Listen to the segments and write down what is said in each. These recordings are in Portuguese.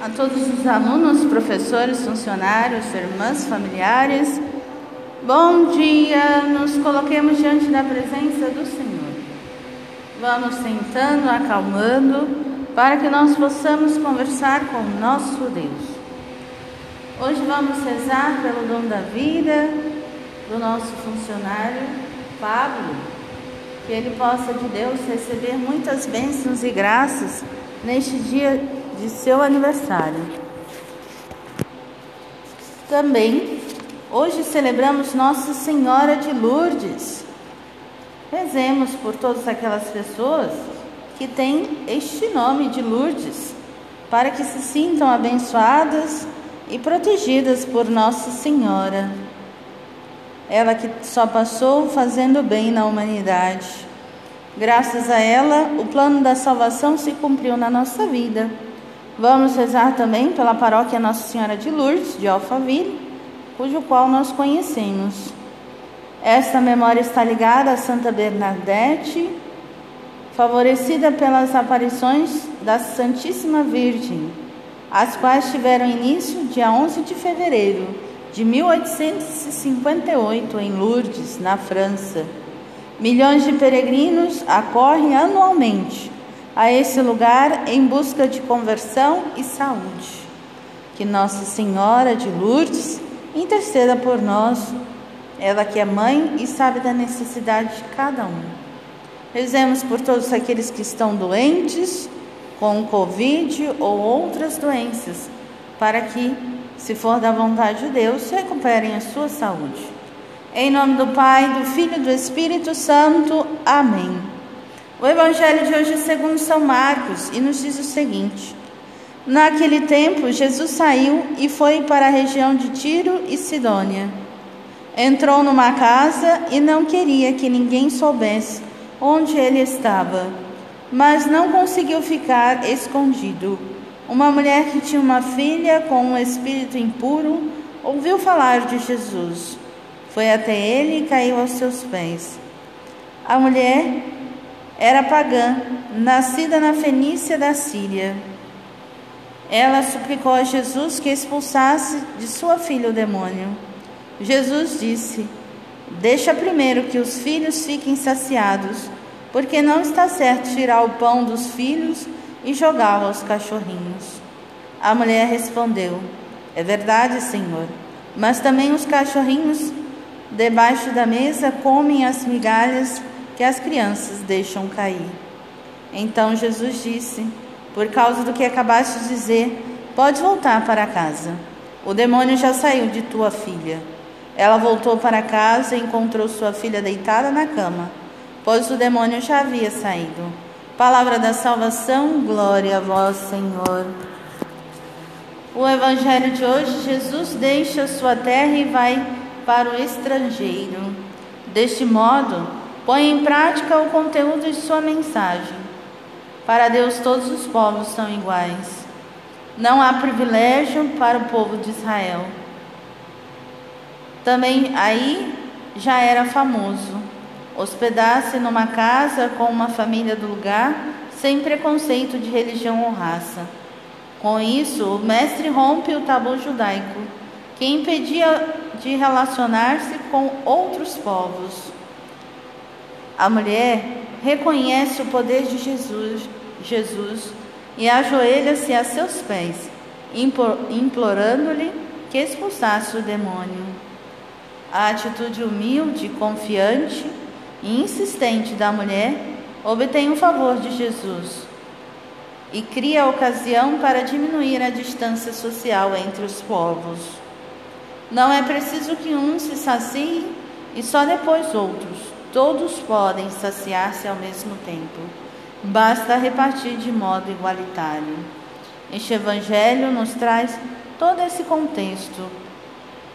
a todos os alunos, professores, funcionários, irmãs, familiares. Bom dia, nos coloquemos diante da presença do Senhor. Vamos sentando, acalmando, para que nós possamos conversar com o nosso Deus. Hoje vamos rezar pelo dom da vida do nosso funcionário Pablo, que ele possa de Deus receber muitas bênçãos e graças neste dia de seu aniversário. Também, hoje celebramos Nossa Senhora de Lourdes. Rezemos por todas aquelas pessoas que têm este nome de Lourdes, para que se sintam abençoadas e protegidas por Nossa Senhora. Ela que só passou fazendo bem na humanidade. Graças a ela, o plano da salvação se cumpriu na nossa vida. Vamos rezar também pela paróquia Nossa Senhora de Lourdes, de Alphaville, cujo qual nós conhecemos. Esta memória está ligada a Santa Bernadette, favorecida pelas aparições da Santíssima Virgem, as quais tiveram início dia 11 de fevereiro de 1858 em Lourdes, na França. Milhões de peregrinos acorrem anualmente a esse lugar em busca de conversão e saúde. Que Nossa Senhora de Lourdes interceda por nós, ela que é mãe e sabe da necessidade de cada um. Rezemos por todos aqueles que estão doentes com Covid ou outras doenças, para que, se for da vontade de Deus, recuperem a sua saúde. Em nome do Pai, do Filho e do Espírito Santo. Amém. O Evangelho de hoje é segundo São Marcos e nos diz o seguinte: Naquele tempo, Jesus saiu e foi para a região de Tiro e Sidônia. Entrou numa casa e não queria que ninguém soubesse onde ele estava, mas não conseguiu ficar escondido. Uma mulher que tinha uma filha com um espírito impuro ouviu falar de Jesus. Foi até ele e caiu aos seus pés. A mulher era pagã, nascida na Fenícia da Síria. Ela suplicou a Jesus que expulsasse de sua filha o demônio. Jesus disse: Deixa primeiro que os filhos fiquem saciados, porque não está certo tirar o pão dos filhos e jogá-lo aos cachorrinhos. A mulher respondeu: É verdade, Senhor, mas também os cachorrinhos debaixo da mesa comem as migalhas que as crianças deixam cair. Então Jesus disse: Por causa do que acabaste de dizer, pode voltar para casa. O demônio já saiu de tua filha. Ela voltou para casa e encontrou sua filha deitada na cama, pois o demônio já havia saído. Palavra da salvação, glória a vós, Senhor. O evangelho de hoje, Jesus deixa sua terra e vai para o estrangeiro. Deste modo, Põe em prática o conteúdo de sua mensagem. Para Deus, todos os povos são iguais. Não há privilégio para o povo de Israel. Também aí já era famoso hospedar-se numa casa com uma família do lugar, sem preconceito de religião ou raça. Com isso, o mestre rompe o tabu judaico, que impedia de relacionar-se com outros povos. A mulher reconhece o poder de Jesus, Jesus e ajoelha-se a seus pés, implorando-lhe que expulsasse o demônio. A atitude humilde, confiante e insistente da mulher obtém o favor de Jesus e cria a ocasião para diminuir a distância social entre os povos. Não é preciso que um se sacie e só depois outros. Todos podem saciar-se ao mesmo tempo. Basta repartir de modo igualitário. Este Evangelho nos traz todo esse contexto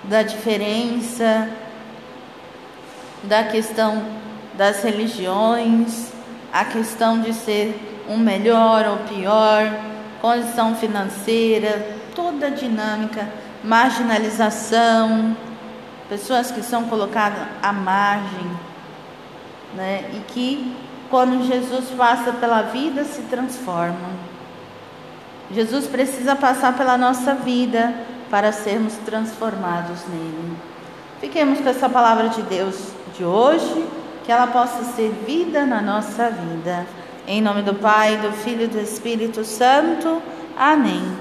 da diferença, da questão das religiões, a questão de ser um melhor ou pior, condição financeira, toda a dinâmica, marginalização, pessoas que são colocadas à margem né? E que quando Jesus passa pela vida se transformam. Jesus precisa passar pela nossa vida para sermos transformados nele. Fiquemos com essa palavra de Deus de hoje, que ela possa ser vida na nossa vida. Em nome do Pai, do Filho e do Espírito Santo. Amém.